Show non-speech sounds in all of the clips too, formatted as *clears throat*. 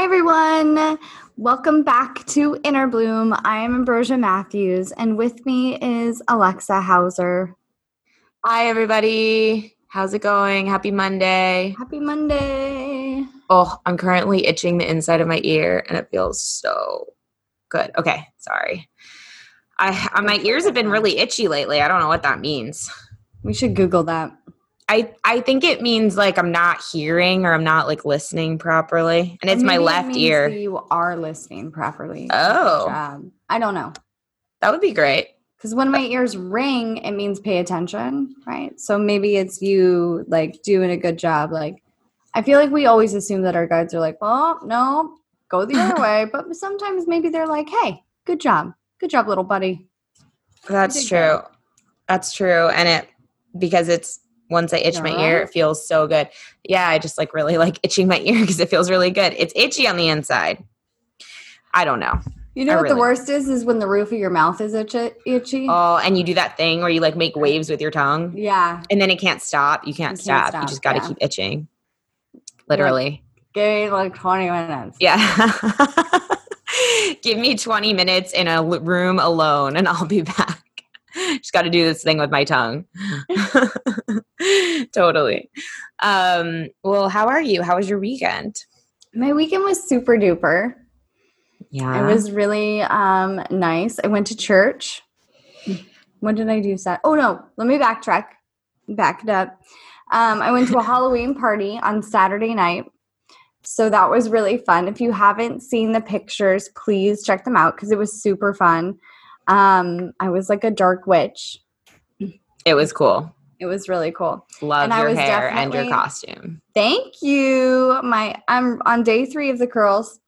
Hi, everyone. Welcome back to Inner Bloom. I am Ambrosia Matthews, and with me is Alexa Hauser. Hi, everybody. How's it going? Happy Monday. Happy Monday. Oh, I'm currently itching the inside of my ear, and it feels so good. Okay, sorry. I my ears have been really itchy lately. I don't know what that means. We should Google that. I I think it means like I'm not hearing or I'm not like listening properly, and it's my left it ear. You are listening properly. Oh, I don't know. That would be great. Because when my ears ring, it means pay attention, right? So maybe it's you like doing a good job. Like I feel like we always assume that our guides are like, well, no, go the other *laughs* way. But sometimes maybe they're like, hey, good job, good job, little buddy. That's true. That's true, and it because it's once I itch my ear, it feels so good. Yeah, I just like really *laughs* like itching my ear because it feels really good. It's itchy on the inside. I don't know. You know I what really the worst is? Is when the roof of your mouth is itchy, itchy. Oh, and you do that thing where you like make waves with your tongue. Yeah. And then it can't stop. You can't, you stop. can't stop. You just got to yeah. keep itching. Literally. Like, give me like 20 minutes. Yeah. *laughs* give me 20 minutes in a room alone and I'll be *laughs* back. *laughs* just got to do this thing with my tongue. *laughs* totally. Um, well, how are you? How was your weekend? My weekend was super duper. Yeah. It was really um, nice. I went to church. What did I do? That oh no, let me backtrack. Back it up. Um, I went to a *laughs* Halloween party on Saturday night. So that was really fun. If you haven't seen the pictures, please check them out because it was super fun. Um, I was like a dark witch. It was cool. It was really cool. Love and your hair and your costume. Thank you. My I'm on day three of the curls.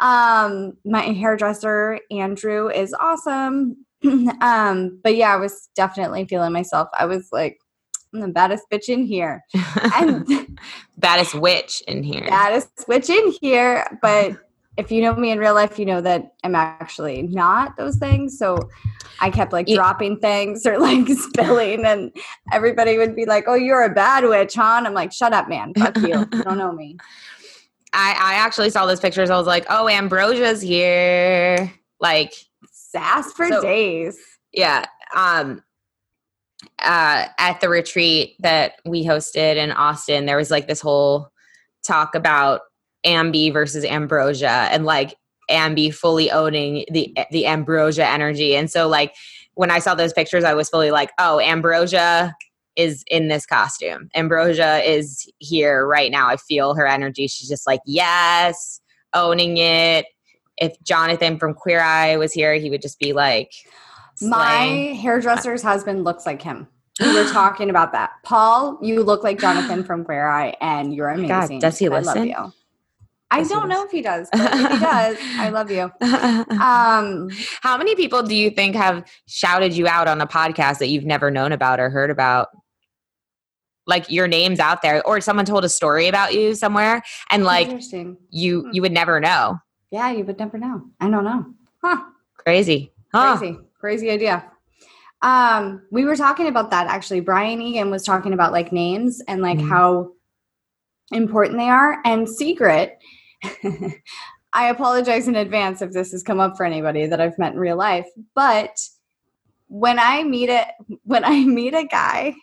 Um, my hairdresser Andrew is awesome. *clears throat* um, but yeah, I was definitely feeling myself. I was like, I'm the baddest bitch in here. *laughs* And baddest witch in here. Baddest witch in here. But if you know me in real life, you know that I'm actually not those things. So I kept like dropping things or like *laughs* spilling, and everybody would be like, "Oh, you're a bad witch, huh?" And I'm like, "Shut up, man! Fuck you! you don't know me." *laughs* I I actually saw those pictures. I was like, "Oh, Ambrosia's here!" Like sass for so, days. Yeah. Um. Uh, at the retreat that we hosted in Austin, there was like this whole talk about Ambi versus Ambrosia and like Ambi fully owning the the Ambrosia energy. And so like when I saw those pictures, I was fully like, oh, Ambrosia is in this costume. Ambrosia is here right now. I feel her energy. She's just like, yes, owning it. If Jonathan from Queer Eye was here, he would just be like, my hairdresser's husband looks like him. We were talking about that. Paul, you look like Jonathan from Queer Eye, and you're *gasps* oh amazing. God, does he listen? I love you. I don't know if he does, but if he does, I love you. *laughs* Um, How many people do you think have shouted you out on a podcast that you've never known about or heard about? Like your name's out there, or someone told a story about you somewhere, and like you, hmm. you would never know. Yeah, you would never know. I don't know. Huh? Crazy. Huh. Crazy. Crazy idea. Um, we were talking about that actually. Brian Egan was talking about like names and like mm. how important they are. And secret *laughs* I apologize in advance if this has come up for anybody that I've met in real life, but when I meet it *laughs* when I meet a guy,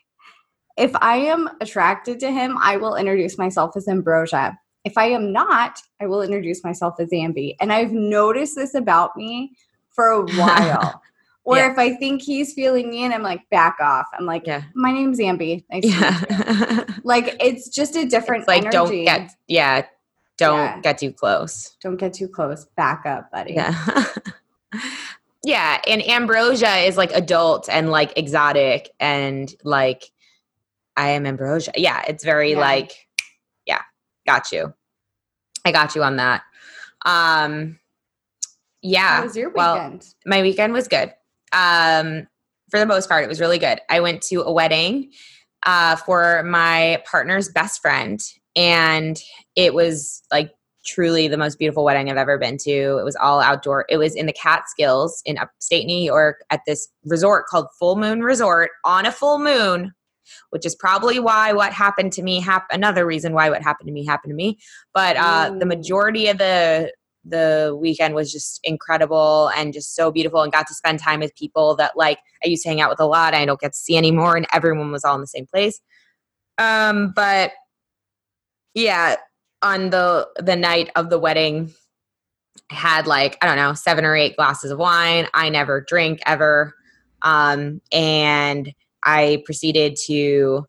if I am attracted to him, I will introduce myself as Ambrosia. If I am not, I will introduce myself as Ambi. And I've noticed this about me for a *laughs* while. Or Yeah. if I think he's feeling me and I'm like, back off. I'm like, Yeah. my name's Ambi. Nice to meet you. Yeah. *laughs* Like it's just a different it's like energy. don't get yeah, don't Yeah. get too close. don't get too close. Back up, buddy. Yeah. *laughs* yeah, and ambrosia is like adult and like exotic and like I am ambrosia. Yeah, it's very like yeah, got you. I got you on that. Um yeah. How was your well, weekend? my weekend was good. Um, for the most part, it was really good. I went to a wedding uh, for my partner's best friend, and it was like truly the most beautiful wedding I've ever been to. It was all outdoor. It was in the Catskills in upstate New York at this resort called Full Moon Resort on a full moon. Which is probably why what happened to me hap- another reason why what happened to me happened to me. But uh, the majority of the the weekend was just incredible and just so beautiful and got to spend time with people that like I used to hang out with a lot. I don't get to see anymore and everyone was all in the same place. Um but yeah, on the the night of the wedding I had like I don't know, 7 or 8 glasses of wine. I never drink ever. Um and I proceeded to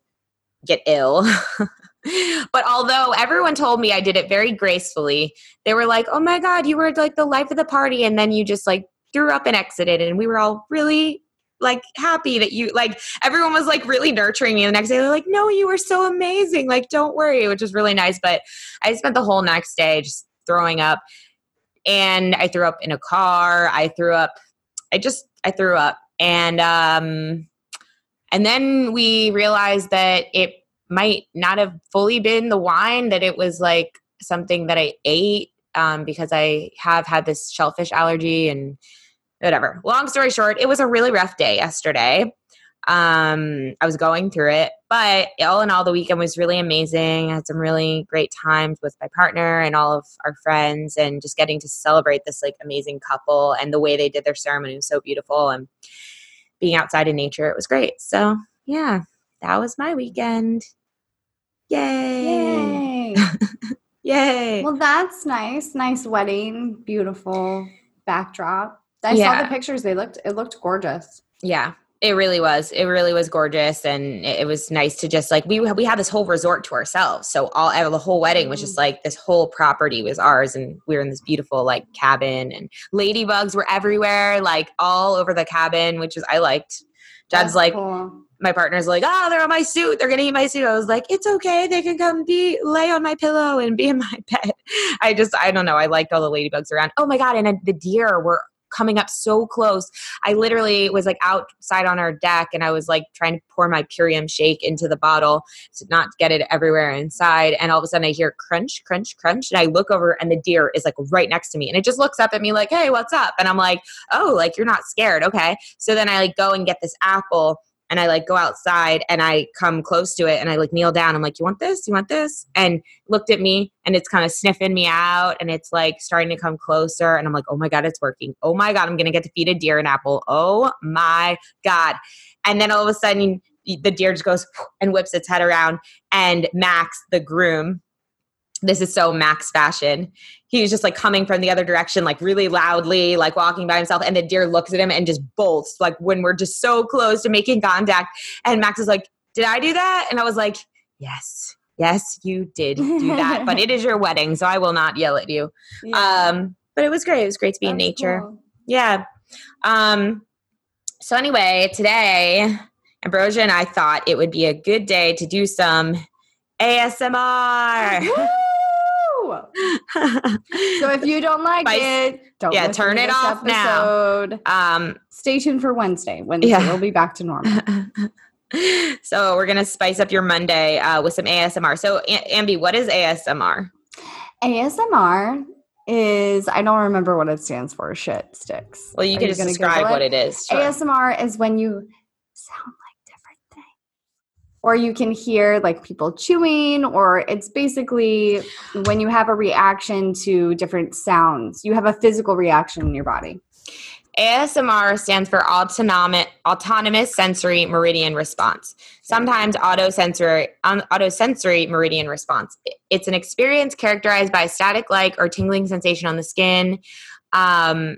get ill. *laughs* *laughs* but although everyone told me I did it very gracefully, they were like, "Oh my god, you were like the life of the party," and then you just like threw up and exited, and we were all really like happy that you like everyone was like really nurturing me the next day they're like no you were so amazing like don't worry which was really nice but i spent the whole next day just throwing up and i threw up in a car i threw up i just i threw up and um and then we realized that it might not have fully been the wine that it was like something that i ate um, because i have had this shellfish allergy and whatever. Long story short it was a really rough day yesterday. Um i was going through it but all in all the weekend was really amazing. I had some really great times with my partner and all of our friends and just getting to celebrate this like amazing couple and the way they did their ceremony was so beautiful and being outside in nature it was great. So yeah that was my weekend yay Yay. *laughs* yay well, that's nice. Nice wedding. Beautiful backdrop. I saw the pictures. They looked it looked gorgeous. Yeah, it really was. It really was gorgeous, and it, it was nice to just like we we had this whole resort to ourselves. So all the whole wedding was just mm. like this whole property was ours, and we were in this beautiful like cabin, and ladybugs were everywhere, like all over the cabin, which is I liked. Dad's That's like, cool. My partner's like, oh, they're on my suit. They're gonna eat my suit. I was like, it's okay. They can come be lay on my pillow and be in my *laughs* bed. I just, I don't know. I liked all the ladybugs around. Oh my god! And the deer were coming up so close. I literally was like outside on our deck, and I was like trying to pour my Purium shake into the bottle to not get it everywhere inside. And all of a sudden, I hear crunch, crunch, crunch, and I look over, and the deer is like right next to me, and it just looks up at me like, "Hey, what's up?" And I'm like, "Oh, like you're not scared, okay?" So then I like go and get this apple and I like go outside and I come close to it and I like kneel down. I'm like, you want this? You want this? And looked at me and it's kind of sniffing me out and it's like starting to come closer. And I'm like, oh my God, it's working. Oh my God, I'm going to get to feed a deer an apple. Oh my God. And then all of a sudden, the deer just goes and whips its head around. And Max, the groom, this is so Max fashion. He was just like coming from the other direction, like really loudly, like walking by himself. And the deer looks at him and just bolts, like when we're just so close to making contact. And Max is like, Did I do that? And I was like, Yes, yes, you did do that. but it is your wedding, so I will not yell at you. *laughs* Yeah, Um, but it was great. It was great to be in nature. cool. Yeah. Um, so anyway, today, Ambrosia and I thought it would be a good day to do some ASMR. So if you don't like Spice- it, don't Yeah, turn it off now. um, Stay tuned for Wednesday. Wednesday Yeah. we'll be back to normal. *laughs* so we're gonna spice up your Monday uh, with some ASMR. So, A- Ambi, what is ASMR? ASMR is I don't remember what it stands for. Shit sticks. Well, you Are can just describe what it is. Sure. ASMR is when you sound like different things. Or you can hear like people chewing, or it's basically when you have a reaction to different sounds. You have a physical reaction in your body. ASMR stands for autonomic, autonomous sensory meridian response. Sometimes autosensory, um, autosensory meridian response. It's an experience characterized by static-like or tingling sensation on the skin. Um,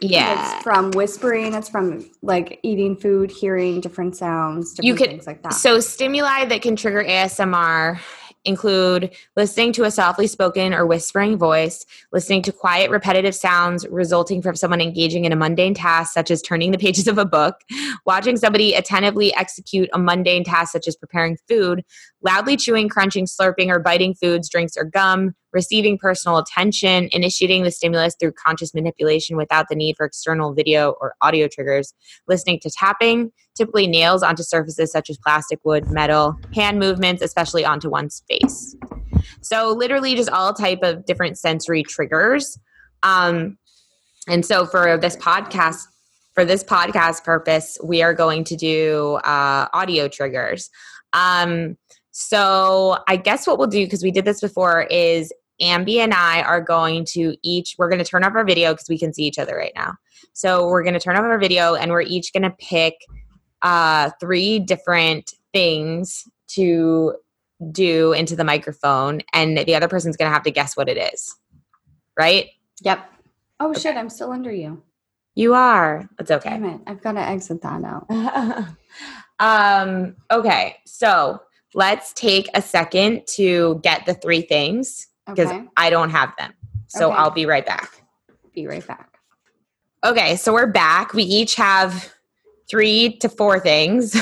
Yeah. It's from whispering, it's from like eating food, hearing different sounds, different You could- things like that. So, stimuli that can trigger ASMR include listening to a softly spoken or whispering voice, listening to quiet, repetitive sounds resulting from someone engaging in a mundane task, such as turning the pages of a book, watching somebody attentively execute a mundane task, such as preparing food, loudly chewing, crunching, slurping, or biting foods, drinks, or gum, receiving personal attention, initiating the stimulus through conscious manipulation without the need for external video or audio triggers, listening to tapping, typically nails onto surfaces such as plastic, wood, metal, hand movements, especially onto one's face. So literally just all type of different sensory triggers. Um, and so for this podcast, for this podcast purpose, we are going to do uh, audio triggers. Um, so I guess what we'll do, because we did this before, is Ambi and I are going to each, we're going to turn off our video because we can see each other right now. So we're going to turn off our video and we're each going to pick uh, three different things to do into the microphone, and the other person's going to have to guess what it is. Right? yep. Oh shit, I'm still under you. You are. It's okay. Damn it. I've got to exit that out. *laughs* um, okay, so let's take a second to get the three things because Okay. I don't have them. So Okay. I'll be right back. Be right back. Okay, so we're back. We each have three to four things.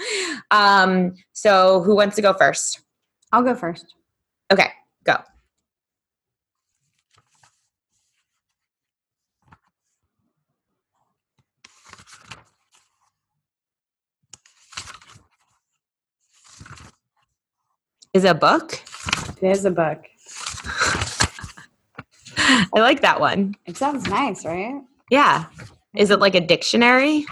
*laughs* um, so who wants to go first? I'll go first. Okay, go. Is it a book? It is a book. I like that one. It sounds nice, right? Yeah. Is it like a dictionary?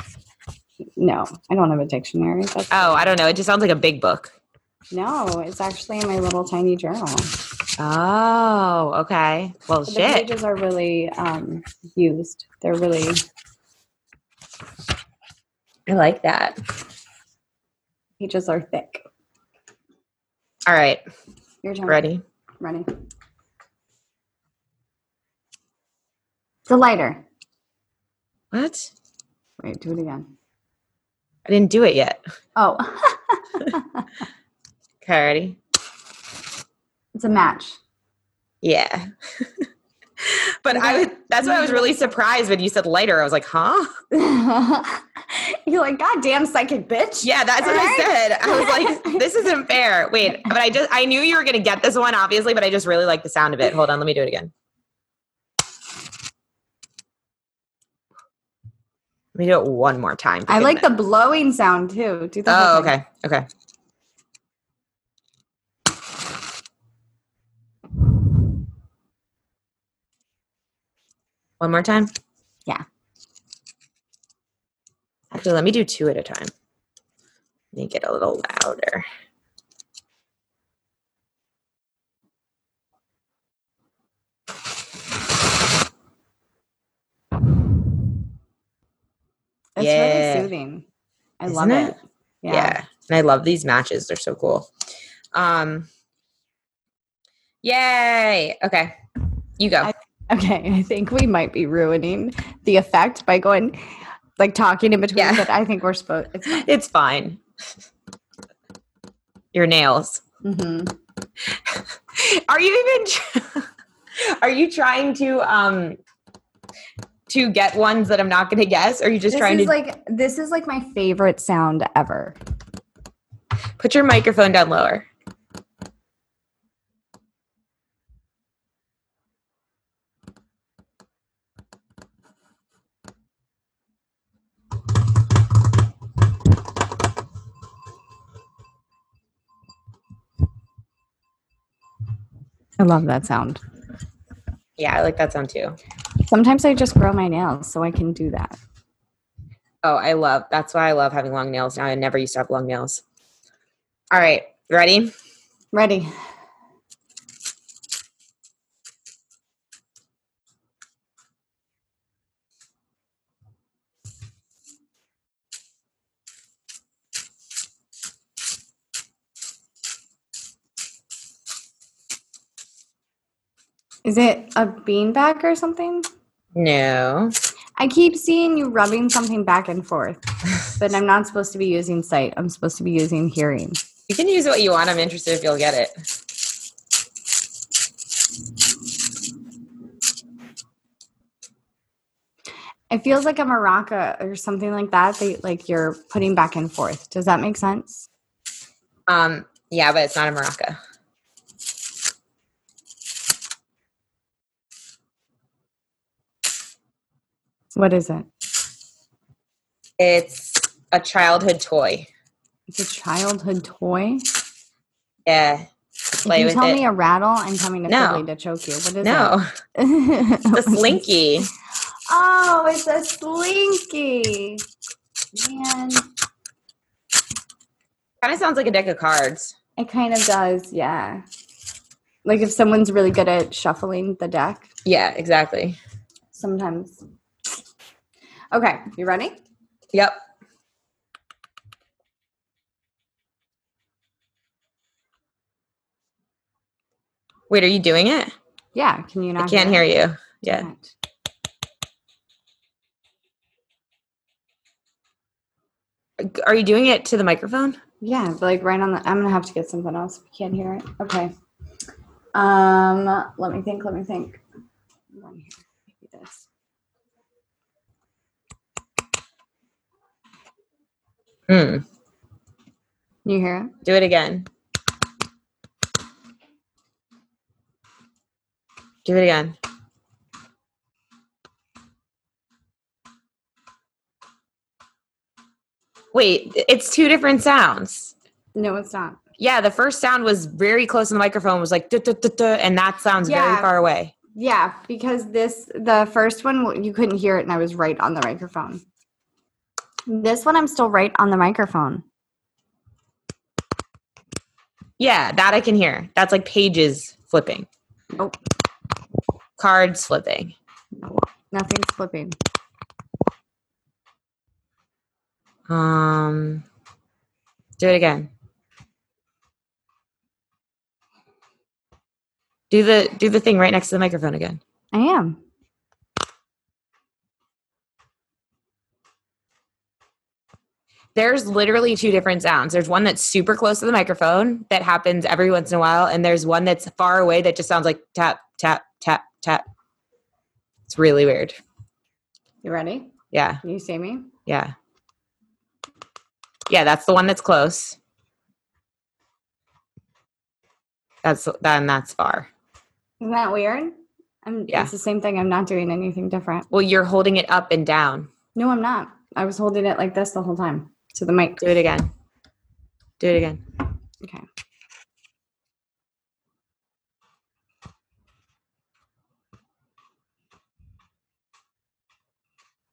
No, I don't have a dictionary. That's Oh, I don't know. It just sounds like a big book. no, it's actually in my little tiny journal. Oh, okay. Well, But the pages are really um, used. They're really I like that. pages are thick. All right. Your turn. Ready? Ready. The lighter. What? Wait, do it again. I didn't do it yet. Oh, *laughs* Okay, ready? it's a match. Yeah. *laughs* but I was that's why I was really surprised when you said lighter. I was like, huh? *laughs* You're like, God damn psychic bitch. Yeah, that's what I said. I was like, this isn't fair. Wait, but I just I knew you were gonna get this one, obviously, but I just really like the sound of it. Hold on, let me do it again. Let me do it one more time. I like the blowing sound too. Do the Oh, okay. Okay. One more time? Yeah. Actually, let me do two at a time. Make it a little louder. It's Yeah. really soothing. I Isn't love it? it. Yeah. And I love these matches. They're so cool. Um Yay. Okay. You go. I- Okay, *laughs* I think we might be ruining the effect by going like talking in between, Yeah. but I think we're supposed it's fine. *laughs* it's fine. Your nails. Mhm. *laughs* Are you even tr- Are you trying to um to get ones that I'm not going to guess or are you just This trying is to like this is like my favorite sound ever. put your microphone down lower? I love that sound. Yeah, I like that sound too. Sometimes I just grow my nails so I can do that. Oh, I love. That's why I love having long nails now. I never used to have long nails. All right, ready? Ready. Is it a beanbag or something? No. I keep seeing you rubbing something back and forth, but I'm not supposed to be using sight. I'm supposed to be using hearing. You can use what you want. I'm interested if you'll get it. It feels like a maraca or something like that. They like you're putting back and forth. Does that make sense? Um, yeah, but it's not a maraca. What is it? It's a childhood toy. It's a childhood toy. Yeah. Play If you with tell it. me a rattle, I'm coming to No. To choke you. What is No, it? it's a *laughs* slinky. Oh, it's a slinky. Man, Kind of sounds like a deck of cards. it kind of does, yeah. Like if someone's really good at shuffling the deck, Yeah, exactly. sometimes. Okay, you ready? Yep. Wait, are you doing it? Yeah, can you not? I can't hear you. Yeah. Can't. Are you doing it to the microphone? Yeah, like right on the. I'm gonna have to get something else. if you can't hear it. Okay. Um, let me think. Let me think. Maybe this. Hmm. You hear it? Do it again. Do it again. Wait, it's two different sounds. No, it's not. Yeah, the first sound was very close to the microphone, was like, duh, duh, duh, and that sounds very far away. Yeah, because this the first one you couldn't hear it, and I was right on the microphone. This one, I'm still right on the microphone. Yeah, that I can hear. That's like pages flipping, Oh, cards flipping. no, nothing's flipping. Um, do it again. Do the do the thing right next to the microphone again. I am. There's literally two different sounds. There's one that's super close to the microphone that happens every once in a while, and there's one that's far away that just sounds like tap tap tap tap. It's really weird. You ready? Yeah, Can you see me? yeah, yeah. That's the one that's close. That's then that's far. Isn't that weird? I'm. Yeah. It's the same thing. I'm not doing anything different. Well, you're holding it up and down. No, I'm not. I was holding it like this the whole time to the mic. Do it again. Do it again. Okay.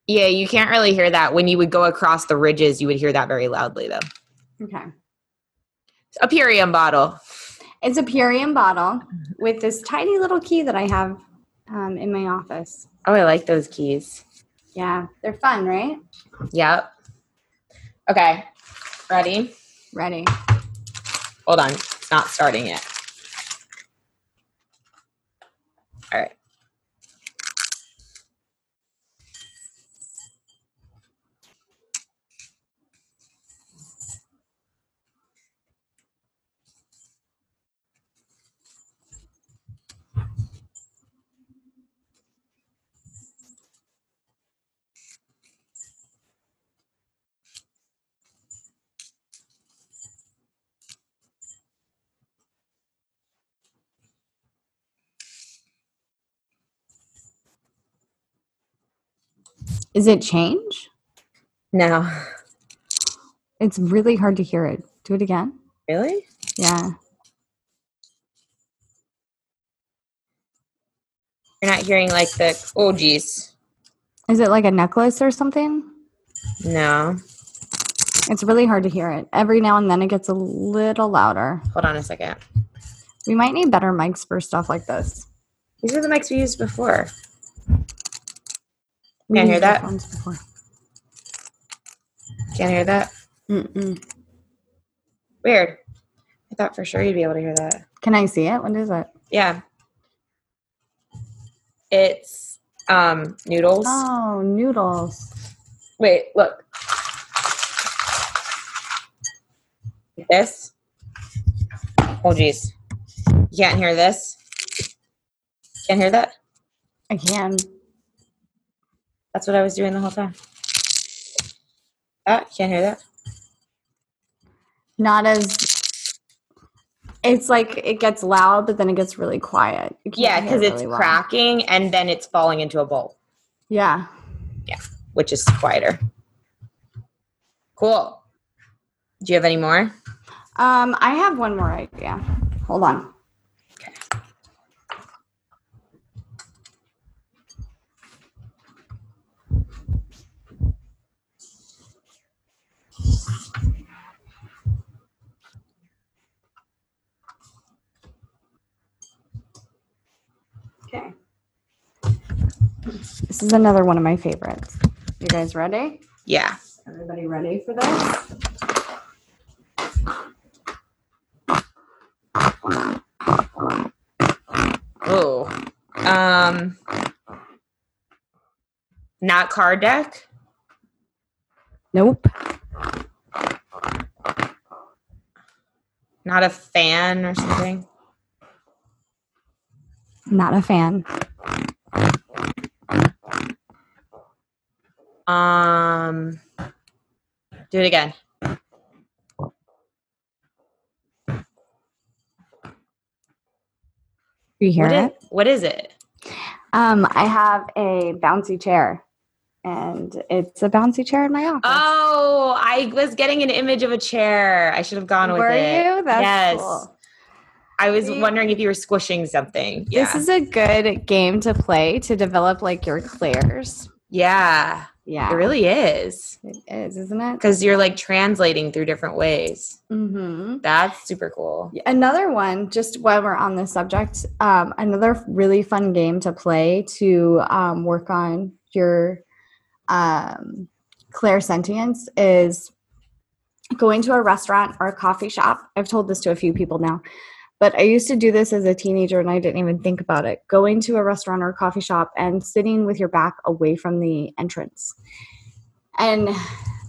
Yeah, you can't really hear that. When you would go across the ridges, you would hear that very loudly, though. Okay. A Purium bottle. It's a Purium bottle with this tiny little key that I have um, in my office. Oh, I like those keys. Yeah, they're fun, right? Yep. Okay. Ready? Ready. Hold on. It's not starting yet. Is it change? No. It's really hard to hear it. Do it again. Really? Yeah. You're not hearing like the, oh, geez. Is it like a necklace or something? No. It's really hard to hear it. Every now and then it gets a little louder. Hold on a second. We might need better mics for stuff like this. These are the mics we used before. Can't hear that? Can't hear that? Mm-mm. Weird. I thought for sure you'd be able to hear that. Can I see it? What is it? Yeah. It's um noodles. Oh, noodles. Wait, look. This. Oh geez. You can't hear this? Can't hear that? I can. That's what I was doing the whole time. Ah, can't hear that? Not as. It's like it gets loud, but then it gets really quiet. Yeah, because it's really well. cracking and then it's falling into a bowl, Yeah. Yeah. which is quieter. Cool. Do you have any more? Um, I have one more idea. Hold on. This is another one of my favorites. You guys ready? Yeah. Everybody ready for this? Oh. Um not card deck. Nope. Not a fan or something. Not a fan. Do it again. You hear What is, it? what is it? Um, I have a bouncy chair, and it's a bouncy chair in my office. Oh, I was getting an image of a chair. I should have gone with Were it. you? That's yes. cool. I was wondering if you were squishing something. Yeah. This is a good game to play to develop like your clairs. yeah. Yeah, It really is. it is, isn't it? Because you're like translating through different ways. Mm-hmm. That's super cool. Another one, just while we're on this subject, um, another really fun game to play to um, work on your um, clairsentience is going to a restaurant or a coffee shop. I've told this to a few people now, but I used to do this as a teenager and I didn't even think about it. Going to a restaurant or a coffee shop and sitting with your back away from the entrance. And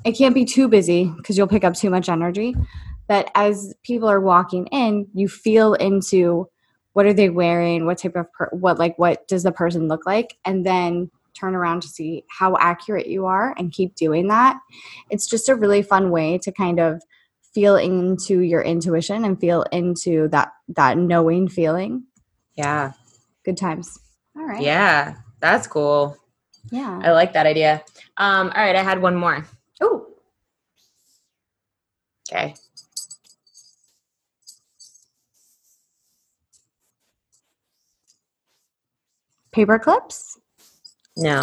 it can't be too busy because you'll pick up too much energy but as people are walking in you feel into what are they wearing what type of per- what like what does the person look like and then turn around to see how accurate you are and keep doing that it's just a really fun way to kind of feel into your intuition and feel into that that knowing feeling Yeah. good times all right Yeah. That's cool. yeah I like that idea. Um, all right, I had one more. oh Okay. paper clips No.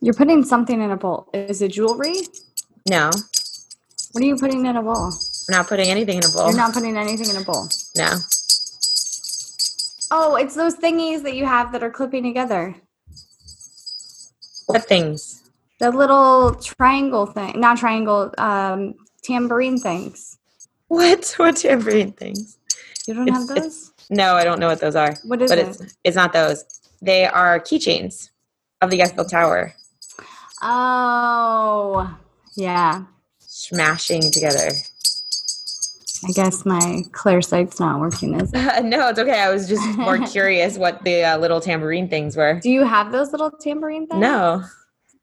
You're putting something in a bowl is it jewelry No. what are you putting in a bowl We're not putting anything in a bowl. you're not putting anything in a bowl no. Oh, it's those thingies that you have that are clipping together. What things? The little triangle thing, not triangle, um, tambourine things. What? *laughs* What tambourine things? You don't It's- have those? No, I don't know what those are. What is but it? it's it's not those. They are keychains of the Eiffel Tower Oh, yeah. smashing together. I guess my clair sight's not working, is it? *laughs* no, it's okay. I was just more *laughs* curious what the uh, little tambourine things were. Do you have those little tambourine things? No,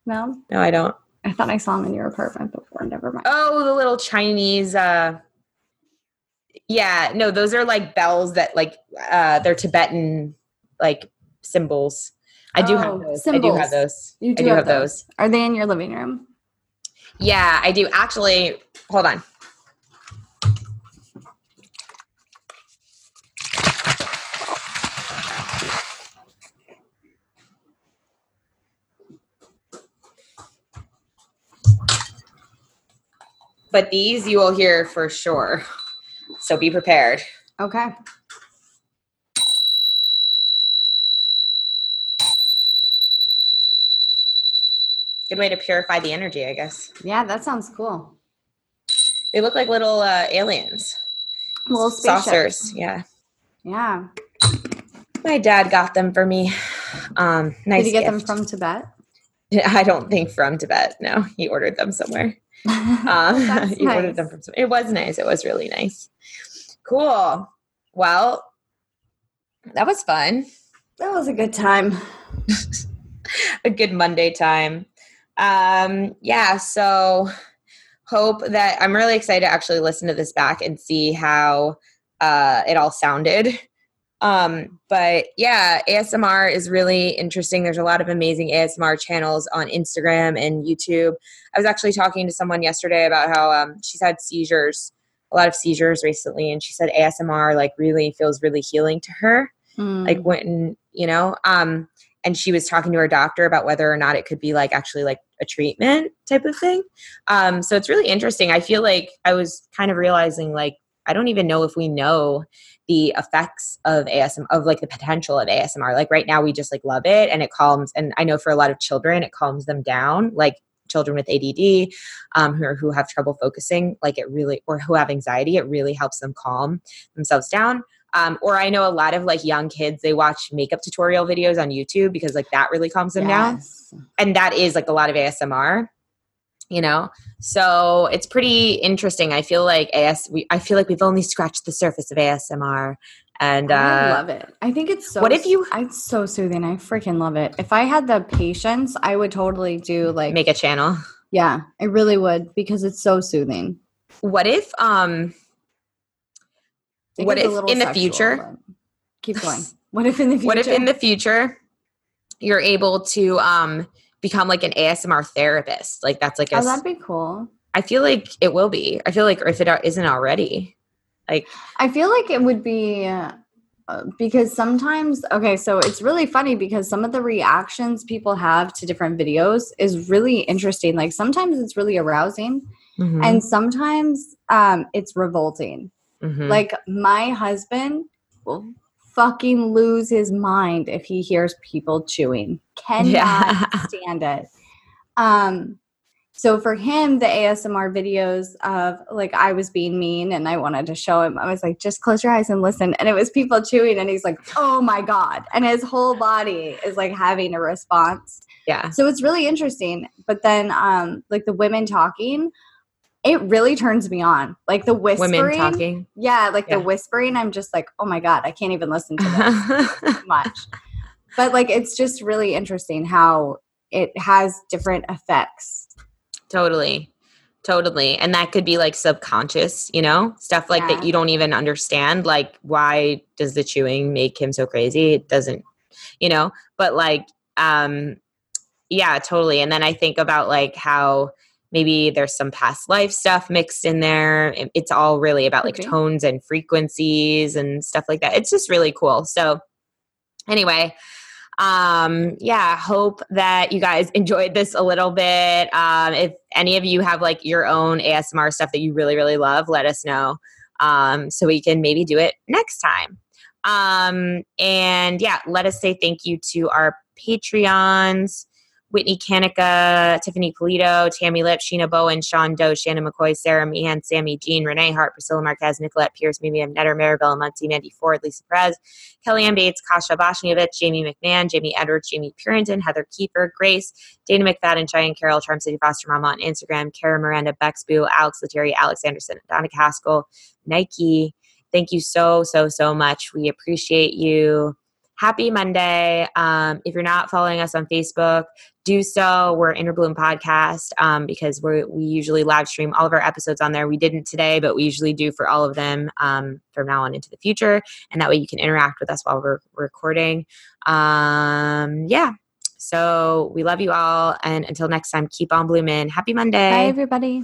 No? no, I don't. I thought I saw them in your apartment before. Never mind. Oh, the little Chinese. uh Yeah, no, those are like bells that like uh they're Tibetan like cymbals. I do have Oh, those. I do have those. You I do do have have those. Are they in your living room? Yeah, I do. Actually, hold on. But these you will hear for sure. So be prepared. Okay. Good way to purify the energy, I guess. Yeah, that sounds cool. They look like little uh, aliens. Little. Saucers. Yeah. Yeah. My dad got them for me. Um, nice. Did you get gift. them from Tibet? *laughs* I don't think from Tibet. No, he ordered them somewhere. *laughs* *laughs* Um, he ordered them from. some- It was nice. It was really nice. Cool. Well, that was fun. That was a good time. a good Monday time. Um, yeah, so hope that I'm really excited to actually listen to this back and see how uh, it all sounded. Um, but yeah, ASMR is really interesting. There's a lot of amazing ASMR channels on Instagram and YouTube. I was actually talking to someone yesterday about how um, she's had seizures, a lot of seizures recently, and she said ASMR like really feels really healing to her Mm. like when you know um and she was talking to her doctor about whether or not it could be like actually like a treatment type of thing. Um so it's really interesting. I feel like i was kind of realizing like i don't even know if we know the effects of asm of like the potential of asmr like right now we just like love it and it calms and i know for a lot of children it calms them down like children with ADD um, who, are, who have trouble focusing like it really or who have anxiety it really helps them calm themselves down um, or I know a lot of like young kids, they watch makeup tutorial videos on YouTube because like that really calms them down. And that is like a lot of ASMR, you know? So it's pretty interesting. I feel like AS, we, I feel like we've only scratched the surface of ASMR. And I uh, love it. I think it's so. what if you- It's so soothing. I freaking love it. If I had the patience, I would totally do like. make a channel. yeah, I really would because it's so soothing. What if, um, It *laughs* What if in the future- Keep going. What if in the future? what if in the future you're able to um, become like an ASMR therapist? Like that's like a Oh, that'd be cool. I feel like it will be. I feel like if it isn't already, like I feel like it would be uh, because sometimes, okay, so it's really funny because some of the reactions people have to different videos is really interesting. Like sometimes it's really arousing, mhm, and sometimes um, it's revolting. Mhm. Like my husband will fucking lose his mind if he hears people chewing. Cannot Yeah. *laughs* stand it. Um so for him the ASMR videos of like I was being mean and I wanted to show him I was like just close your eyes and listen and it was people chewing and he's like oh my god and his whole body is like having a response yeah, so it's really interesting. But then, um, like the women talking, it really turns me on. Like the whispering, women talking. yeah, like Yeah. the whispering. I'm just like, oh my god, I can't even listen to this *laughs* much. But like, it's just really interesting how it has different effects. totally, totally, and that could be like subconscious, you know, stuff like Yeah. that you don't even understand. Like, why does the chewing make him so crazy? It doesn't, you know. But like, um, yeah, totally. And then I think about like how maybe there's some past life stuff mixed in there. It's all really about like Okay. tones and frequencies and stuff like that. It's just really cool. So anyway, um yeah hope that you guys *laughs* enjoyed this a little bit um if any of you have like your own asmr stuff that you really really love let us know um so we can maybe do it next time um and yeah let us say thank you to our patreons Whitney Kanika, Tiffany Polito, Tammy Lip, Sheena Bowen, Sean Doe, Shannon McCoy, Sarah Meehan, Sammy Jean, Renee Hart, Priscilla Marquez, Nicolette Pierce, Miriam Netter, Maribel Muncie, Mandy Ford, Lisa Perez, Kellyanne Bates, Kasha Bashnievich, Jamie McMahon, Jamie Edwards, Jamie Purinton, Heather Kiefer, Grace, Dana McFadden, Cheyenne Carroll, Charm City Foster Mama on Instagram, Kara Miranda, Bexboo, Alex Lettieri, Alex Anderson, Donna Caskell, Nike. Thank you so, so, so much. We appreciate you. Happy Monday. Um, if you're not following us on Facebook, do so. We're Inner Bloom Podcast um, because we we usually live stream all of our episodes on there. We didn't today, but we usually do for all of them um, from now on into the future. And that way you can interact with us while we're recording. Um, yeah. So we love you all. And until next time, keep on blooming. Happy Monday. Bye, everybody.